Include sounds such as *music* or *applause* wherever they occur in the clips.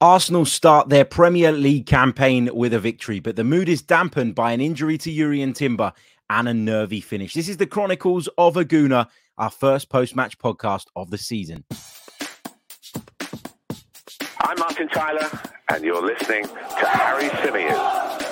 Arsenal start their Premier League campaign with a victory, but the mood is dampened by an injury to Jurrien Timber and a nervy finish. This is the Chronicles of a Gooner, our first post match podcast of the season. I'm Martin Tyler, and you're listening to Harry Symeou.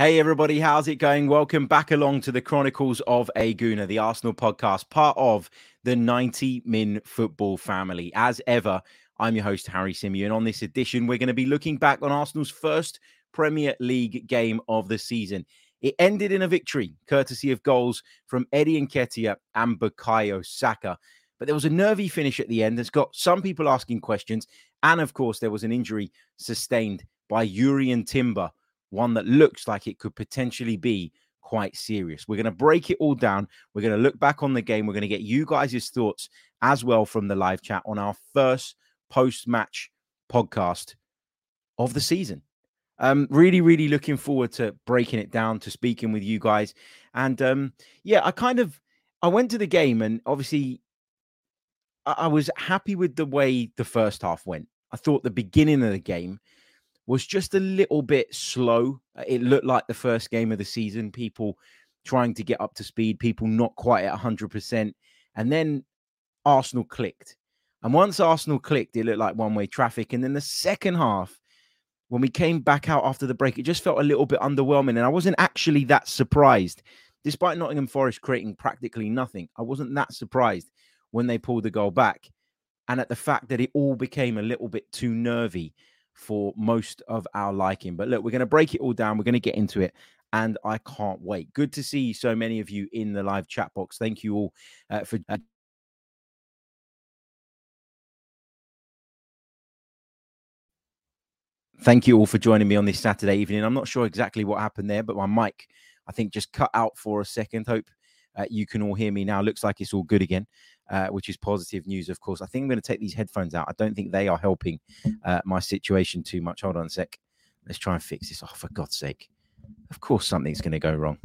Hey, everybody, how's it going? Welcome back along to the Chronicles of a the Arsenal podcast, part of the 90 Min football family. As ever, I'm your host, Harry Symeou. on this edition, we're going to be looking back on Arsenal's first Premier League game of the season. It ended in a victory, courtesy of goals from Eddie Nketiah and Bukayo Saka. But there was a nervy finish at the end that's got some people asking questions. And of course, there was an injury sustained by Jurrien Timber one that looks like it could potentially be quite serious. We're going to break it all down. We're going to look back on the game. We're going to get you guys' thoughts as well from the live chat on our first post match podcast of the season. Um, really, really looking forward to breaking it down, to speaking with you guys. And um, yeah, I kind of I went to the game and obviously I, I was happy with the way the first half went. I thought the beginning of the game was just a little bit slow. Uh, it looked like the first game of the season, people trying to get up to speed, people not quite at 100%. And then Arsenal clicked. And once Arsenal clicked, it looked like one way traffic. And then the second half, when we came back out after the break, it just felt a little bit underwhelming. And I wasn't actually that surprised, despite Nottingham Forest creating practically nothing. I wasn't that surprised when they pulled the goal back. And at the fact that it all became a little bit too nervy for most of our liking. But look, we're going to break it all down. We're going to get into it. And I can't wait. Good to see so many of you in the live chat box. Thank you all uh, for. Uh, Thank you all for joining me on this Saturday evening. I'm not sure exactly what happened there, but my mic, I think, just cut out for a second. Hope uh, you can all hear me now. Looks like it's all good again uh, which is positive news, of course. I think I'm going to take these headphones out. I don't think they are helping uh, my situation too much. Hold on a sec. Let's try and fix this. Oh, for God's sake. Of course, something's going to go wrong.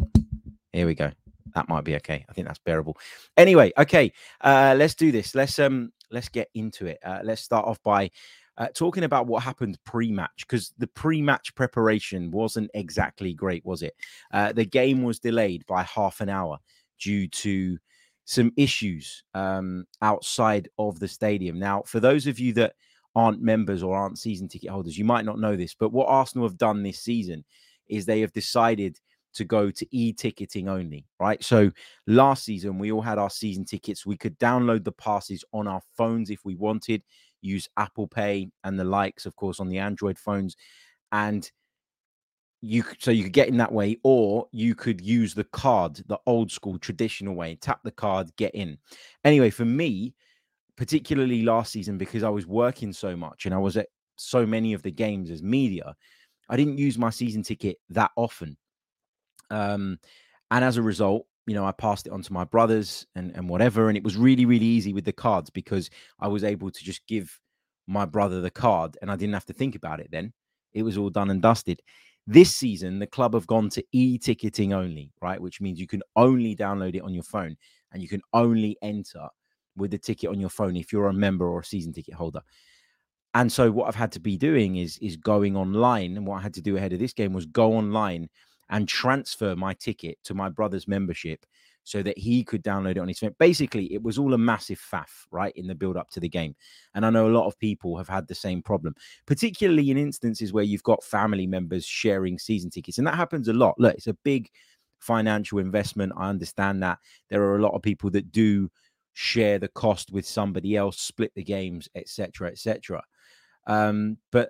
Here we go. That might be okay. I think that's bearable. Anyway, okay. Uh, let's do this. Let's um let's get into it. Uh, let's start off by uh, talking about what happened pre-match because the pre-match preparation wasn't exactly great, was it? Uh, the game was delayed by half an hour due to some issues um, outside of the stadium. Now, for those of you that aren't members or aren't season ticket holders, you might not know this, but what Arsenal have done this season is they have decided to go to e-ticketing only, right? So last season we all had our season tickets. We could download the passes on our phones if we wanted, use Apple Pay and the likes, of course, on the Android phones, and you so you could get in that way or you could use the card the old school traditional way tap the card get in. Anyway for me particularly last season because i was working so much and i was at so many of the games as media i didn't use my season ticket that often. Um and as a result you know i passed it on to my brothers and and whatever and it was really really easy with the cards because i was able to just give my brother the card and i didn't have to think about it then. It was all done and dusted this season, the club have gone to e ticketing only, right? Which means you can only download it on your phone and you can only enter with the ticket on your phone if you're a member or a season ticket holder. And so what I've had to be doing is is going online. And what I had to do ahead of this game was go online and transfer my ticket to my brother's membership so that he could download it on his phone. Basically, it was all a massive faff, right, in the build up to the game. And I know a lot of people have had the same problem, particularly in instances where you've got family members sharing season tickets. And that happens a lot. Look, it's a big financial investment. I understand that. There are a lot of people that do share the cost with somebody else, split the games, etc., etc. Um, but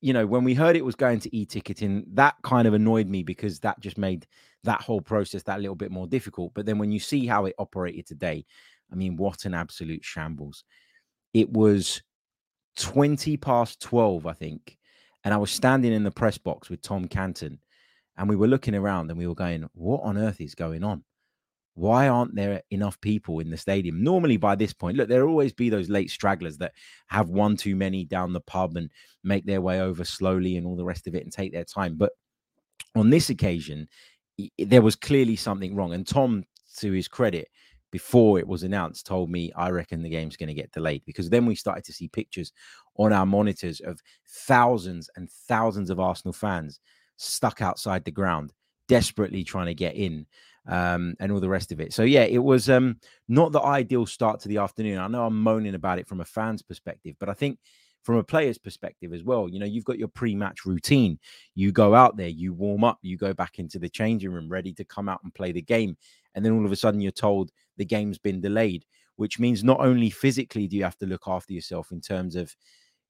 you know, when we heard it was going to e-ticketing, that kind of annoyed me because that just made that whole process that little bit more difficult. But then when you see how it operated today, I mean, what an absolute shambles. It was 20 past 12, I think. And I was standing in the press box with Tom Canton and we were looking around and we were going, what on earth is going on? Why aren't there enough people in the stadium? Normally, by this point, look, there'll always be those late stragglers that have one too many down the pub and make their way over slowly and all the rest of it and take their time. But on this occasion, there was clearly something wrong. And Tom to his credit, before it was announced, told me, I reckon the game's going to get delayed because then we started to see pictures on our monitors of thousands and thousands of Arsenal fans stuck outside the ground, desperately trying to get in. Um, and all the rest of it. So yeah, it was um, not the ideal start to the afternoon. I know I'm moaning about it from a fan's perspective, but I think from a player's perspective as well. You know, you've got your pre-match routine. You go out there, you warm up, you go back into the changing room, ready to come out and play the game, and then all of a sudden you're told the game's been delayed, which means not only physically do you have to look after yourself in terms of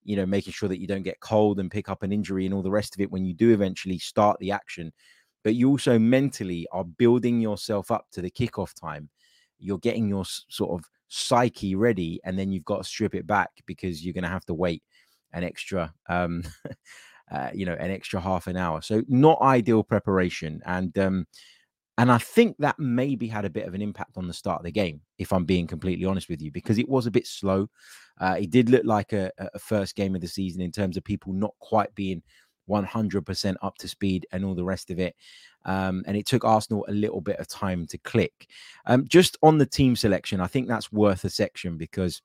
you know making sure that you don't get cold and pick up an injury and all the rest of it when you do eventually start the action but you also mentally are building yourself up to the kickoff time you're getting your sort of psyche ready and then you've got to strip it back because you're going to have to wait an extra um *laughs* uh, you know an extra half an hour so not ideal preparation and um and I think that maybe had a bit of an impact on the start of the game, if I'm being completely honest with you, because it was a bit slow. Uh, it did look like a, a, first game of the season in terms of people not quite being 100% up to speed and all the rest of it. Um, and it took Arsenal a little bit of time to click. Um, just on the team selection, I think that's worth a section because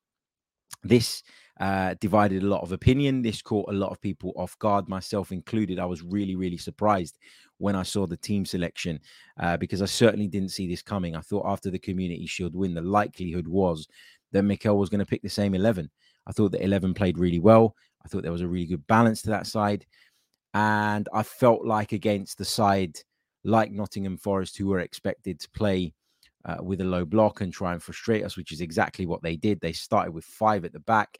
this uh, divided a lot of opinion. This caught a lot of people off guard, myself included. I was really, really surprised when I saw the team selection uh, because I certainly didn't see this coming. I thought after the Community Shield win, the likelihood was that Mikel was going to pick the same 11. I thought that 11 played really well. I thought there was a really good balance to that side. And I felt like against the side like Nottingham Forest, who were expected to play uh, with a low block and try and frustrate us, which is exactly what they did. They started with five at the back.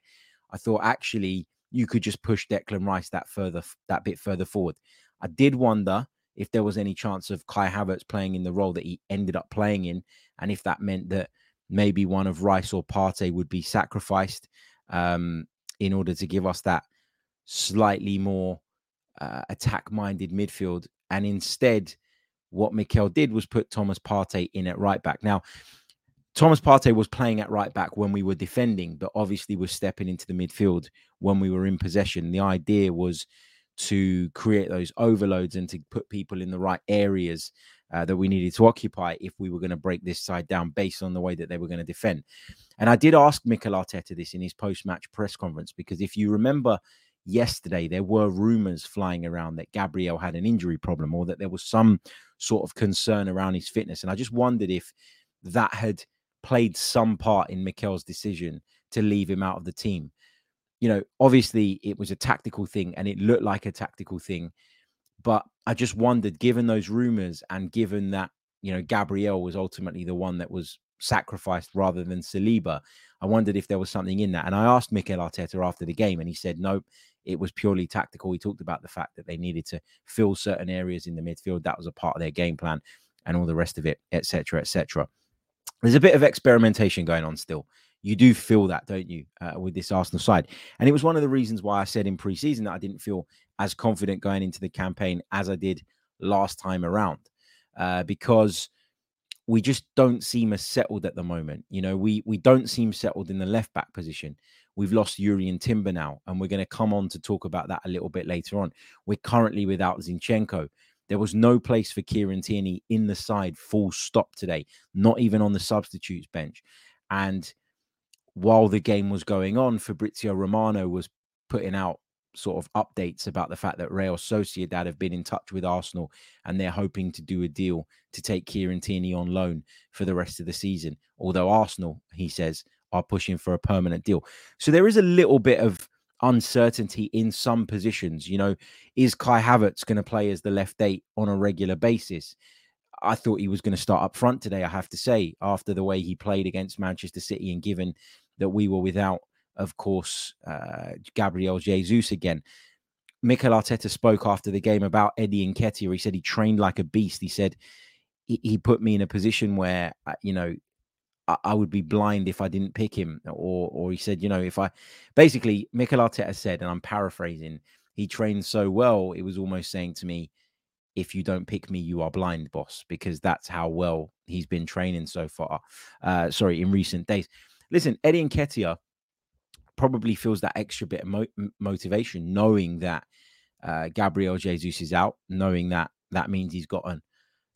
I thought actually you could just push Declan Rice that further, that bit further forward. I did wonder if there was any chance of Kai Havertz playing in the role that he ended up playing in, and if that meant that maybe one of Rice or Partey would be sacrificed um, in order to give us that slightly more uh, attack-minded midfield, and instead what Mikel did was put Thomas Partey in at right back. Now, Thomas Partey was playing at right back when we were defending, but obviously was stepping into the midfield when we were in possession. The idea was to create those overloads and to put people in the right areas uh, that we needed to occupy if we were going to break this side down based on the way that they were going to defend. And I did ask Mikel Arteta this in his post-match press conference because if you remember yesterday there were rumors flying around that Gabriel had an injury problem or that there was some sort of concern around his fitness. And I just wondered if that had played some part in Mikel's decision to leave him out of the team. You know, obviously it was a tactical thing and it looked like a tactical thing. But I just wondered, given those rumors and given that, you know, Gabriel was ultimately the one that was sacrificed rather than Saliba, I wondered if there was something in that. And I asked Mikel Arteta after the game and he said, nope, it was purely tactical. He talked about the fact that they needed to fill certain areas in the midfield. That was a part of their game plan and all the rest of it, etc., etc. There's a bit of experimentation going on still. You do feel that, don't you, uh, with this Arsenal side? And it was one of the reasons why I said in pre-season that I didn't feel as confident going into the campaign as I did last time around, uh, because we just don't seem as settled at the moment. You know, we we don't seem settled in the left back position. We've lost Jurrien Timber now, and we're going to come on to talk about that a little bit later on. We're currently without Zinchenko. There was no place for Kieran Tierney in the side, full stop today, not even on the substitutes bench. And while the game was going on, Fabrizio Romano was putting out sort of updates about the fact that Real Sociedad have been in touch with Arsenal and they're hoping to do a deal to take Kieran Tierney on loan for the rest of the season. Although Arsenal, he says, are pushing for a permanent deal. So there is a little bit of uncertainty in some positions. You know, is Kai Havertz going to play as the left eight on a regular basis? I thought he was going to start up front today, I have to say, after the way he played against Manchester City and given that we were without, of course, uh, Gabriel Jesus again. Mikel Arteta spoke after the game about Eddie Nketiah. He said he trained like a beast. He said he, he put me in a position where, uh, you know, I, I would be blind if I didn't pick him. Or, or he said, you know, if I basically Mikel Arteta said, and I'm paraphrasing, he trained so well, it was almost saying to me, if you don't pick me, you are blind, boss, because that's how well he's been training so far. Uh, sorry, in recent days. Listen, Eddie Nketiah probably feels that extra bit of mo- motivation, knowing that uh, Gabriel Jesus is out, knowing that that means he's got an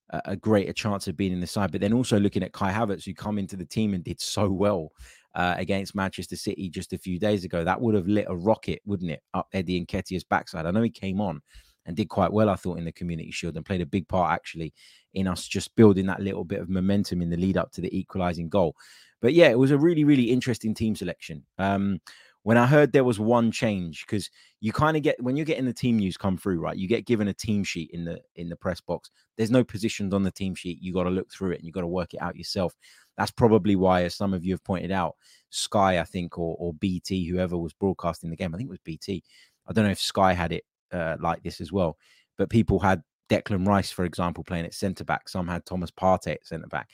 a, a greater chance of being in the side. But then also looking at Kai Havertz, who come into the team and did so well uh, against Manchester City just a few days ago, that would have lit a rocket, wouldn't it, up Eddie Nketiah's backside? I know he came on and did quite well, I thought, in the Community Shield and played a big part actually in us just building that little bit of momentum in the lead up to the equalising goal. But yeah, it was a really, really interesting team selection. Um, when I heard there was one change, because you kind of get when you're getting the team news come through, right? You get given a team sheet in the in the press box. There's no positions on the team sheet. You got to look through it and you got to work it out yourself. That's probably why, as some of you have pointed out, Sky, I think, or or BT, whoever was broadcasting the game, I think it was BT. I don't know if Sky had it uh, like this as well, but people had Declan Rice, for example, playing at centre back. Some had Thomas Partey at centre back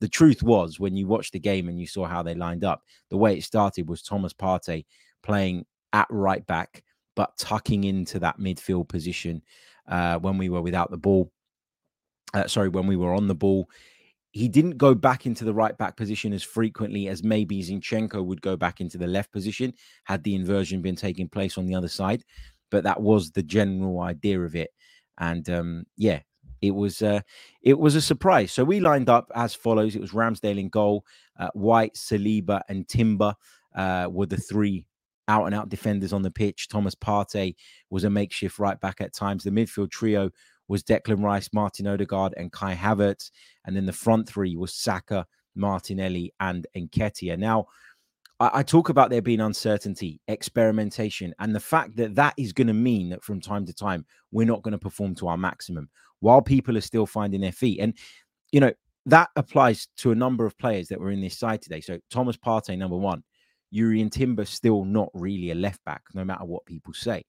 the truth was when you watched the game and you saw how they lined up, the way it started was Thomas Partey playing at right back, but tucking into that midfield position uh, when we were without the ball. Uh, sorry, when we were on the ball. He didn't go back into the right back position as frequently as maybe Zinchenko would go back into the left position had the inversion been taking place on the other side. But that was the general idea of it. And um, yeah, it was uh, it was a surprise. So we lined up as follows: it was Ramsdale in goal, uh, White, Saliba, and Timber uh, were the three out and out defenders on the pitch. Thomas Partey was a makeshift right back at times. The midfield trio was Declan Rice, Martin Odegaard, and Kai Havertz, and then the front three was Saka, Martinelli, and Nketiah. Now. I, talk about there being uncertainty, experimentation, and the fact that that is going to mean that from time to time we're not going to perform to our maximum while people are still finding their feet. And, you know, that applies to a number of players that were in this side today. So Thomas Partey, number one, Jurrien Timber, still not really a left back, no matter what people say.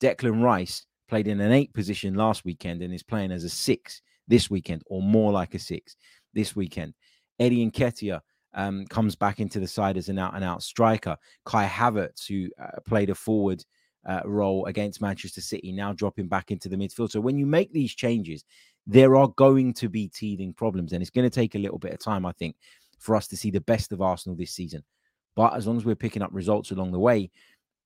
Declan Rice played in an eight position last weekend and is playing as a six this weekend, or more like a six this weekend. Eddie Nketiah um, comes back into the side as an out and out striker. Kai Havertz, who uh, played a forward uh, role against Manchester City, now dropping back into the midfield. So when you make these changes, there are going to be teething problems, and it's going to take a little bit of time, I think, for us to see the best of Arsenal this season. But as long as we're picking up results along the way,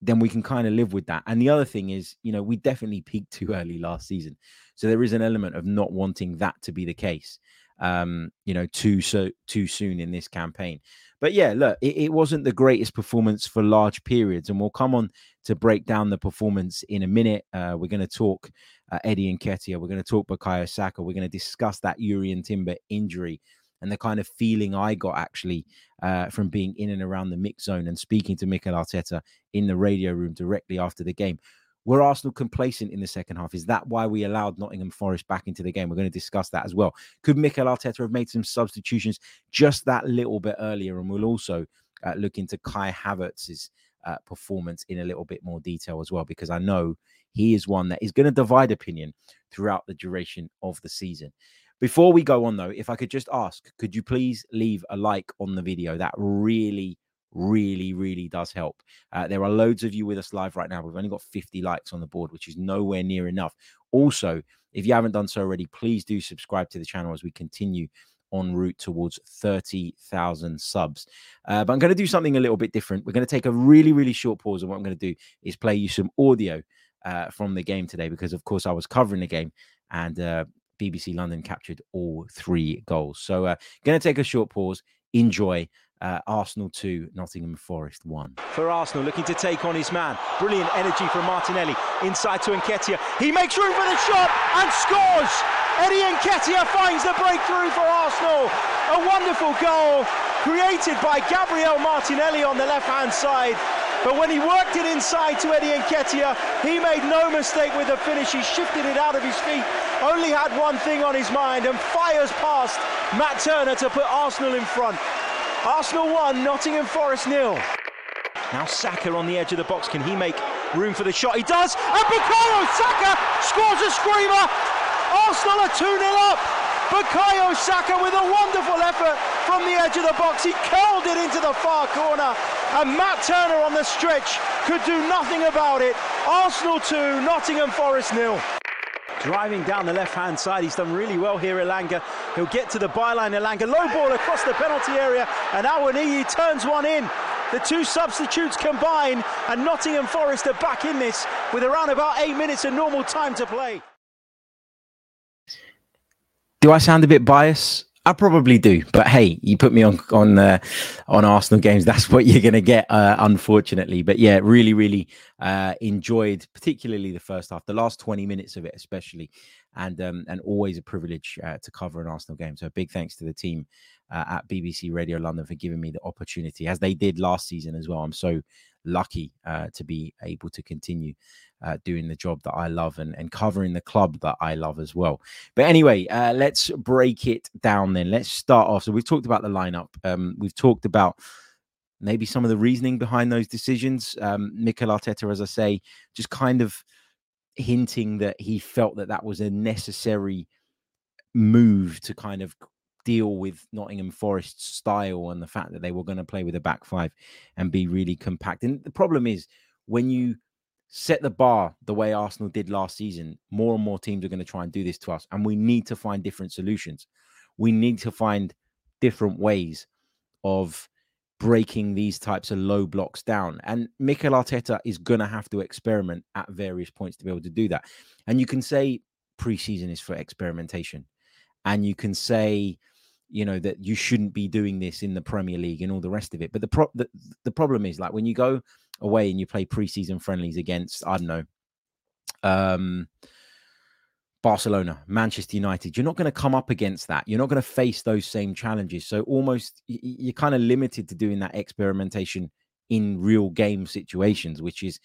then we can kind of live with that. And the other thing is, you know, we definitely peaked too early last season. So there is an element of not wanting that to be the case, um, you know, too so too soon in this campaign. But yeah, look, it, it, wasn't the greatest performance for large periods, and we'll come on to break down the performance in a minute. Uh, we're going to talk uh, Eddie Nketiah. We're going to talk Bukayo Saka. We're going to discuss that Jurrien Timber injury and the kind of feeling I got actually uh, from being in and around the mix zone and speaking to Mikel Arteta in the radio room directly after the game. Were Arsenal complacent in the second half? Is that why we allowed Nottingham Forest back into the game? We're going to discuss that as well. Could Mikel Arteta have made some substitutions just that little bit earlier? And we'll also uh, look into Kai Havertz's uh, performance in a little bit more detail as well, because I know he is one that is going to divide opinion throughout the duration of the season. Before we go on, though, if I could just ask, could you please leave a like on the video? That really, really, really does help. Uh, there are loads of you with us live right now. We've only got 50 likes on the board, which is nowhere near enough. Also, if you haven't done so already, please do subscribe to the channel as we continue en route towards 30,000 subs. Uh, but I'm going to do something a little bit different. We're going to take a really, really short pause. And what I'm going to do is play you some audio uh, from the game today because, of course, I was covering the game and uh, BBC London captured all three goals. So, uh, going to take a short pause. Enjoy. Uh, Arsenal 2, Nottingham Forest 1. For Arsenal, looking to take on his man. Brilliant energy from Martinelli. Inside to Nketiah. He makes room for the shot and scores! Eddie Nketiah finds the breakthrough for Arsenal. A wonderful goal created by Gabriel Martinelli on the left-hand side. But when he worked it inside to Eddie Nketiah, he made no mistake with the finish. He shifted it out of his feet, only had one thing on his mind, and fires past Matt Turner to put Arsenal in front. Arsenal 1, Nottingham Forest nil. Now Saka on the edge of the box. Can he make room for the shot? He does. And Bukayo Saka scores a screamer. Arsenal are 2 0 up. Bukayo Saka with a wonderful effort from the edge of the box. He curled it into the far corner. And Matt Turner on the stretch could do nothing about it. Arsenal 2, Nottingham Forest nil. Driving down the left-hand side, he's done really well here, Elanga. He'll get to the byline, Elanga. Low ball across the penalty area, and Awoniyi turns one in. The two substitutes combine, and Nottingham Forest are back in this with around about eight minutes of normal time to play. Do I sound a bit biased? I probably do, but hey, you put me on on uh, on Arsenal games. That's what you're going to get, uh, unfortunately. But yeah, really, really uh, enjoyed, particularly the first half, the last 20 minutes of it, especially, and um, and always a privilege uh, to cover an Arsenal game. So a big thanks to the team uh, at BBC Radio London for giving me the opportunity, as they did last season as well. I'm so lucky uh, to be able to continue uh, doing the job that I love and, and covering the club that I love as well. But anyway, uh, let's break it down then. Let's start off. So we've talked about the lineup. Um, we've talked about maybe some of the reasoning behind those decisions. Um, Mikel Arteta, as I say, just kind of hinting that he felt that that was a necessary move to kind of deal with Nottingham Forest's style and the fact that they were going to play with a back five and be really compact. And the problem is when you set the bar the way Arsenal did last season, more and more teams are going to try and do this to us. And we need to find different solutions. We need to find different ways of breaking these types of low blocks down. And Mikel Arteta is going to have to experiment at various points to be able to do that. And you can say preseason is for experimentation. And you can say, you know, that you shouldn't be doing this in the Premier League and all the rest of it. But the, pro- the, the problem is like when you go away and you play preseason friendlies against, I don't know, um, Barcelona, Manchester United, you're not going to come up against that. You're not going to face those same challenges. So almost you're kind of limited to doing that experimentation in real game situations, which is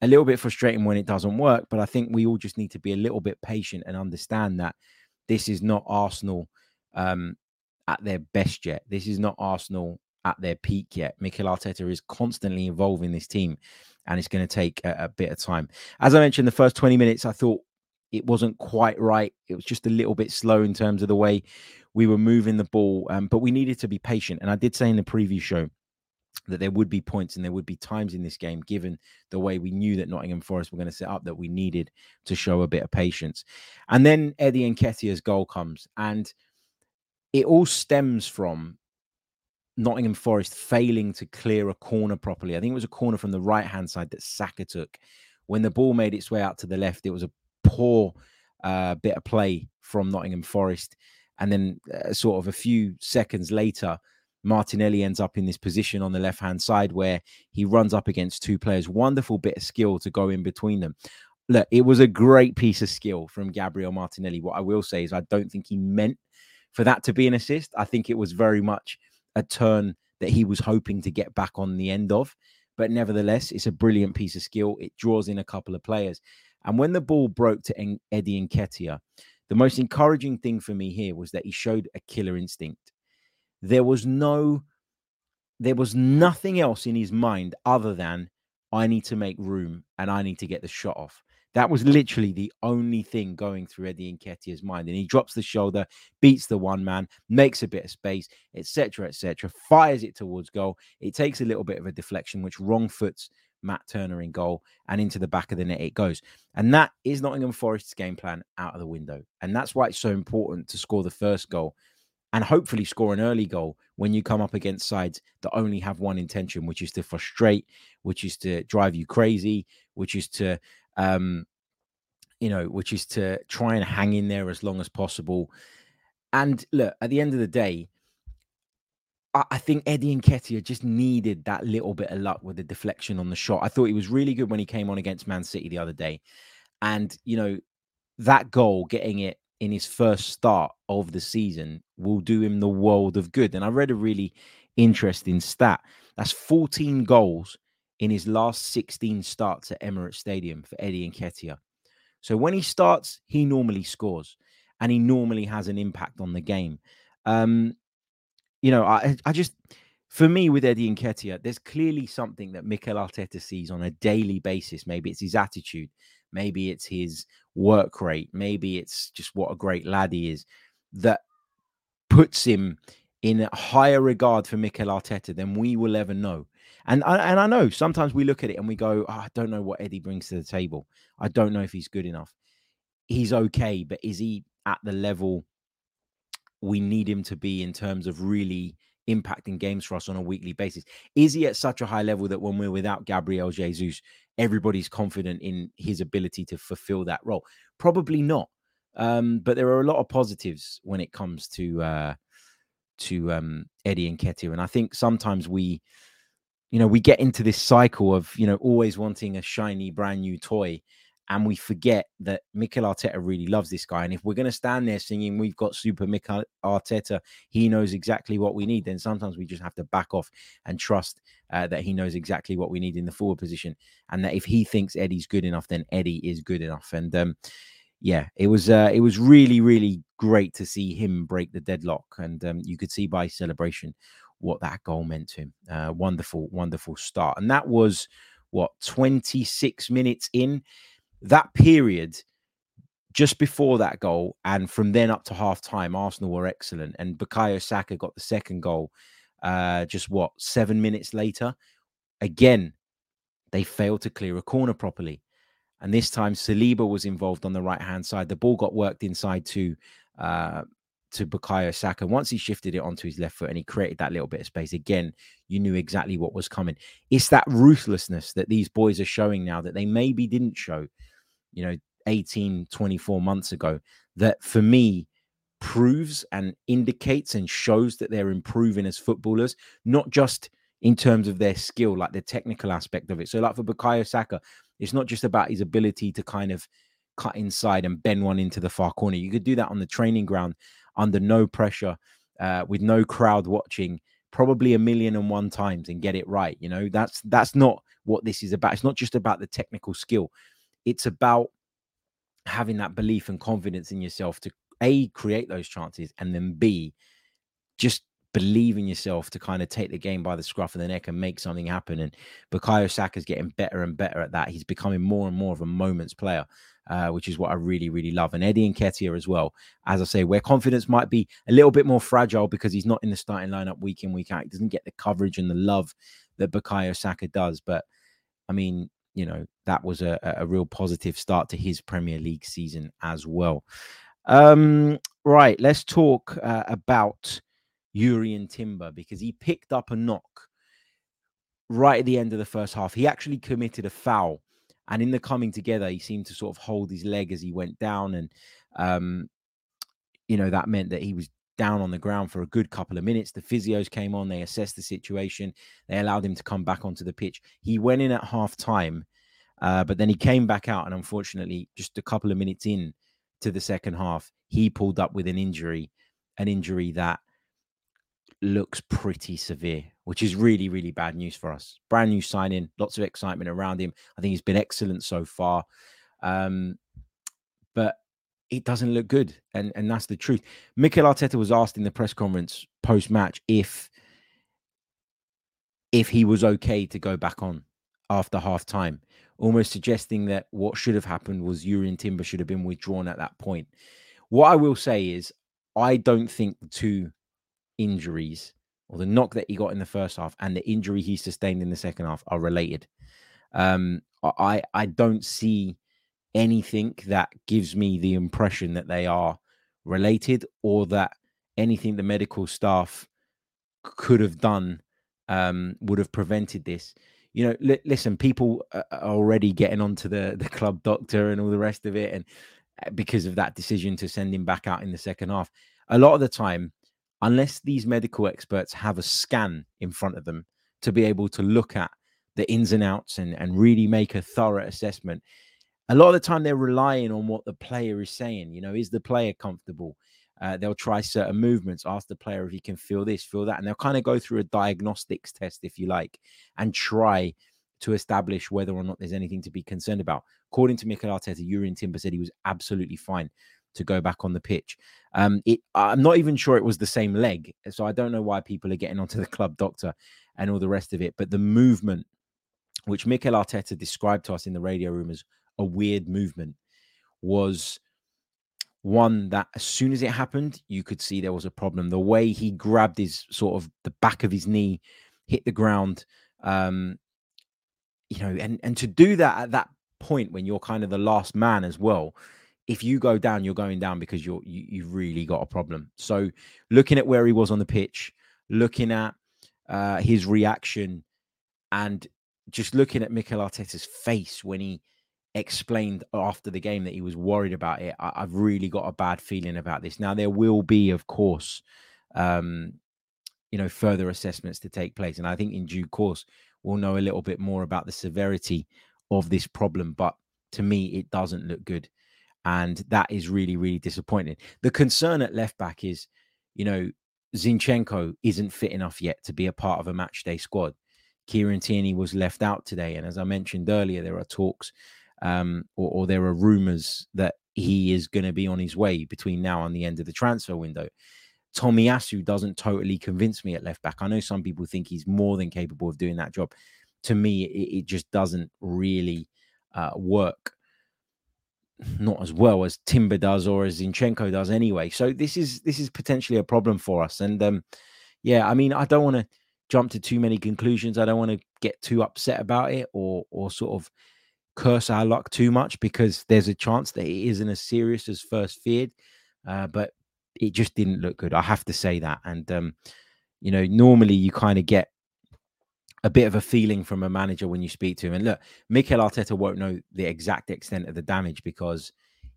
a little bit frustrating when it doesn't work. But I think we all just need to be a little bit patient and understand that this is not Arsenal um, at their best yet. This is not Arsenal at their peak yet. Mikel Arteta is constantly involving this team, and it's going to take a, a, bit of time. As I mentioned, the first 20 minutes, I thought it wasn't quite right. It was just a little bit slow in terms of the way we were moving the ball, um, but we needed to be patient. And I did say in the preview show that there would be points and there would be times in this game, given the way we knew that Nottingham Forest were going to set up, that we needed to show a bit of patience. And then Eddie Nketiah's goal comes, and it all stems from Nottingham Forest failing to clear a corner properly. I think it was a corner from the right hand side that Saka took. When the ball made its way out to the left, it was a poor uh, bit of play from Nottingham Forest. And then, uh, sort of a few seconds later, Martinelli ends up in this position on the left hand side where he runs up against two players. Wonderful bit of skill to go in between them. Look, it was a great piece of skill from Gabriel Martinelli. What I will say is, I don't think he meant for that to be an assist. I think it was very much a turn that he was hoping to get back on the end of. But nevertheless, it's a brilliant piece of skill. It draws in a couple of players. And when the ball broke to Eddie Nketiah, the most encouraging thing for me here was that he showed a killer instinct. There was no, there was nothing else in his mind other than I need to make room and I need to get the shot off. That was literally the only thing going through Eddie Nketiah's mind. And he drops the shoulder, beats the one man, makes a bit of space, etc., etc., fires it towards goal. It takes a little bit of a deflection, which wrong foots Matt Turner in goal, and into the back of the net it goes. And that is Nottingham Forest's game plan out of the window. And that's why it's so important to score the first goal and hopefully score an early goal when you come up against sides that only have one intention, which is to frustrate, which is to drive you crazy, which is to um, you know, which is to try and hang in there as long as possible. And look, at the end of the day, I, think Eddie Nketiah just needed that little bit of luck with the deflection on the shot. I thought he was really good when he came on against Man City the other day. And, you know, that goal, getting it in his first start of the season, will do him the world of good. And I read a really interesting stat. That's 14 goals in his last 16 starts at Emirates Stadium for Eddie Nketiah. So when he starts, he normally scores and he normally has an impact on the game. Um, you know, I, I just, for me with Eddie Nketiah, there's clearly something that Mikel Arteta sees on a daily basis. Maybe it's his attitude, maybe it's his work rate, maybe it's just what a great lad he is that puts him in a higher regard for Mikel Arteta than we will ever know. And I, and I know sometimes we look at it and we go, oh, I don't know what Eddie brings to the table. I don't know if he's good enough. He's okay, but is he at the level we need him to be in terms of really impacting games for us on a weekly basis? Is he at such a high level that when we're without Gabriel Jesus, everybody's confident in his ability to fulfill that role? Probably not. Um, but there are a lot of positives when it comes to uh, to um, Eddie Nketiah, and I think sometimes we, you know, we get into this cycle of you know always wanting a shiny brand new toy, and we forget that Mikel Arteta really loves this guy. And if we're going to stand there singing, "We've got Super Mikel Arteta," he knows exactly what we need. Then sometimes we just have to back off and trust uh, that he knows exactly what we need in the forward position, and that if he thinks Eddie's good enough, then Eddie is good enough. And um, yeah, it was uh, it was really really great to see him break the deadlock, and um, you could see by celebration what that goal meant to him. Uh, wonderful, wonderful start, and that was what 26 minutes in? That period just before that goal and from then up to half time arsenal were excellent. And Bukayo Saka got the second goal uh just what 7 minutes later. Again they failed to clear a corner properly. And this time Saliba was involved on the right hand side. The ball got worked inside to uh to Bukayo Saka. Once he shifted it onto his left foot and he created that little bit of space, again, you knew exactly what was coming. It's that ruthlessness that these boys are showing now that they maybe didn't show, you know, 18, 24 months ago, that for me proves and indicates and shows that they're improving as footballers, not just in terms of their skill, like the technical aspect of it. So, like for Bukayo Saka, it's not just about his ability to kind of cut inside and bend one into the far corner. You could do that on the training ground under no pressure, uh, with no crowd watching, probably a million and one times and get it right. You know, that's that's not what this is about. It's not just about the technical skill. It's about having that belief and confidence in yourself to a create those chances and then b just believe in yourself to kind of take the game by the scruff of the neck and make something happen. And Bukayo Saka's getting better and better at that. He's becoming more and more of a moments player uh, which is what I really, really love. And Eddie and Nketiah as well. As I say, where confidence might be a little bit more fragile because he's not in the starting lineup week in, week out. He doesn't get the coverage and the love that Bukayo Saka does. But I mean, you know, that was a, a real positive start to his Premier League season as well. Um, right, let's talk uh, about Jurrien Timber because he picked up a knock right at the end of the first half. He actually committed a foul and in the coming together, he seemed to sort of hold his leg as he went down, and um, you know that meant that he was down on the ground for a good couple of minutes. The physios came on, they assessed the situation, they allowed him to come back onto the pitch. He went in at half time, uh, but then he came back out, and unfortunately, just a couple of minutes in to the second half, he pulled up with an injury, an injury that looks pretty severe, which is really, really bad news for us. Brand new signing, lots of excitement around him. I think he's been excellent so far. Um, but it doesn't look good. And, and that's the truth. Mikel Arteta was asked in the press conference post match if if he was okay to go back on after half time, almost suggesting that what should have happened was Jurrien Timber should have been withdrawn at that point. What I will say is, I don't think the two injuries or the knock that he got in the first half and the injury he sustained in the second half are related. Um, I I don't see anything that gives me the impression that they are related or that anything the medical staff could have done um, would have prevented this. You know, li- listen, people are already getting onto the the club doctor and all the rest of it, and uh, because of that decision to send him back out in the second half, a lot of the time unless these medical experts have a scan in front of them to be able to look at the ins and outs and, and really make a thorough assessment, a lot of the time they're relying on what the player is saying. You know, is the player comfortable? Uh, they'll try certain movements, ask the player if he can feel this, feel that, and they'll kind of go through a diagnostics test, if you like, and try to establish whether or not there's anything to be concerned about. According to Mikel Arteta, Jurrien Timber said he was absolutely fine to go back on the pitch. Um, it, I'm not even sure it was the same leg, so I don't know why people are getting onto the club doctor and all the rest of it. But the movement, which Mikel Arteta described to us in the radio room as a weird movement, was one that as soon as it happened, you could see there was a problem. The way he grabbed his sort of the back of his knee, hit the ground, um, you know, and and to do that at that point when you're kind of the last man as well if you go down, you're going down because you're you, you've really got a problem. So looking at where he was on the pitch, looking at uh, his reaction, and just looking at Mikel Arteta's face when he explained after the game that he was worried about it. I, have really got a bad feeling about this. Now there will be, of course, um, you know, further assessments to take place, and I think in due course we'll know a little bit more about the severity of this problem. But to me, it doesn't look good, and that is really, really disappointing. The concern at left back is, you know, Zinchenko isn't fit enough yet to be a part of a match day squad. Kieran Tierney was left out today, and as I mentioned earlier, there are talks um, or, or there are rumors that he is going to be on his way between now and the end of the transfer window. Tommy Tomiyasu doesn't totally convince me at left back. I know some people think he's more than capable of doing that job. To me, it, it just doesn't really uh, work, not as well as Timber does or as Zinchenko does anyway. So this is this is potentially a problem for us. And um, yeah, I mean, I don't want to jump to too many conclusions. I don't want to get too upset about it or or sort of curse our luck too much because there's a chance that it isn't as serious as first feared. Uh, but it just didn't look good. I have to say that. And um, you know, normally you kind of get a bit of a feeling from a manager when you speak to him. And look, Mikel Arteta won't know the exact extent of the damage because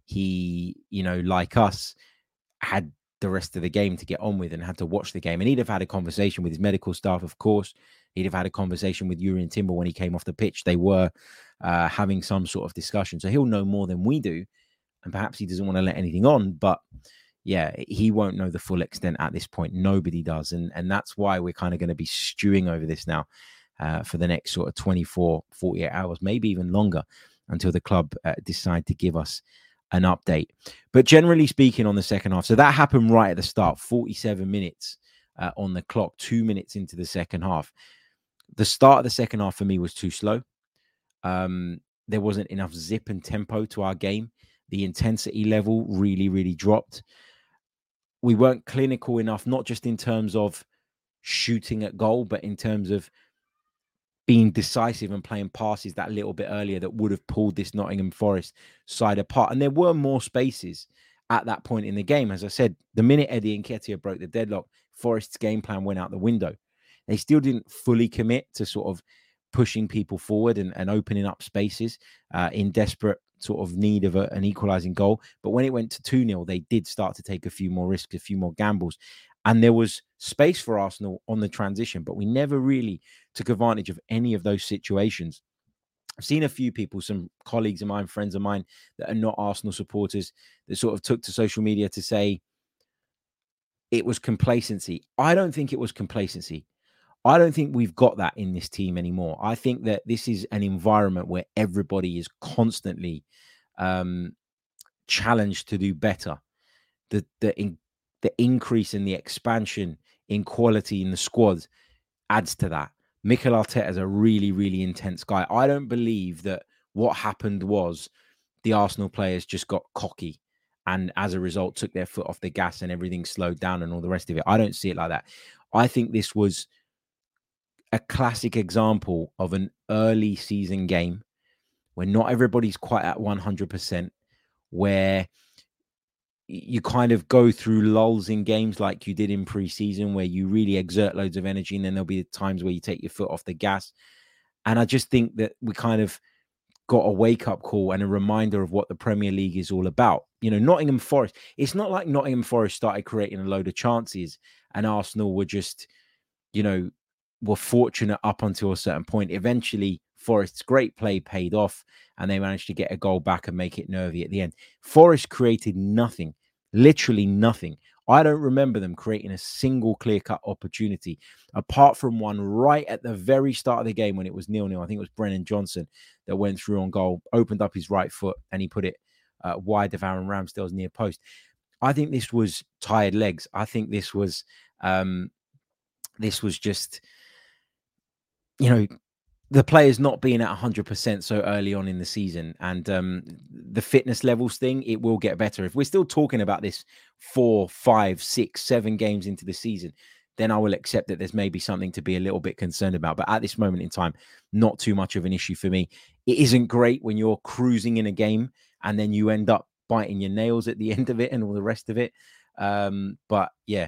he, you know, like us, had the rest of the game to get on with and had to watch the game. And he'd have had a conversation with his medical staff, of course. He'd have had a conversation with Jurrien Timber when he came off the pitch. They were uh, having some sort of discussion. So he'll know more than we do. And perhaps he doesn't want to let anything on. But yeah, he won't know the full extent at this point. Nobody does. And, and that's why we're kind of going to be stewing over this now uh, for the next sort of 24, 48 hours, maybe even longer until the club uh, decide to give us an update. But generally speaking, on the second half, so that happened right at the start, 47 minutes uh, on the clock, two minutes into the second half. The start of the second half for me was too slow. Um, there wasn't enough zip and tempo to our game. The intensity level really, really dropped. We weren't clinical enough, not just in terms of shooting at goal, but in terms of being decisive and playing passes that little bit earlier that would have pulled this Nottingham Forest side apart. And there were more spaces at that point in the game. As I said, the minute Eddie Nketiah broke the deadlock, Forest's game plan went out the window. They still didn't fully commit to sort of pushing people forward and, and opening up spaces uh, in desperate sort of need of a, an equalizing goal. But when it went to 2 0, they did start to take a few more risks, a few more gambles. And there was space for Arsenal on the transition, but we never really took advantage of any of those situations. I've seen a few people, some colleagues of mine, friends of mine that are not Arsenal supporters, that sort of took to social media to say it was complacency. I don't think it was complacency. I don't think we've got that in this team anymore. I think that this is an environment where everybody is constantly um, challenged to do better. The the in, the increase in the expansion in quality in the squad adds to that. Mikel Arteta is a really really intense guy. I don't believe that what happened was the Arsenal players just got cocky and as a result took their foot off the gas and everything slowed down and all the rest of it. I don't see it like that. I think this was a classic example of an early season game where not everybody's quite at 100%, where you kind of go through lulls in games like you did in preseason, where you really exert loads of energy, and then there'll be times where you take your foot off the gas. And I just think that we kind of got a wake up call and a reminder of what the Premier League is all about. You know, Nottingham Forest, it's not like Nottingham Forest started creating a load of chances and Arsenal were just, you know, were fortunate up until a certain point. Eventually, Forest's great play paid off, and they managed to get a goal back and make it nervy at the end. Forest created nothing, literally nothing. I don't remember them creating a single clear cut opportunity apart from one right at the very start of the game when it was nil nil. I think it was Brennan Johnson that went through on goal, opened up his right foot, and he put it uh, wide of Aaron Ramsdale's near post. I think this was tired legs. I think this was um, this was just you know, the players not being at 100% so early on in the season and um, the fitness levels thing, it will get better. If we're still talking about this four, five, six, seven games into the season, then I will accept that there's maybe something to be a little bit concerned about. But at this moment in time, not too much of an issue for me. It isn't great when you're cruising in a game and then you end up biting your nails at the *laughs* end of it and all the rest of it. Um, but yeah,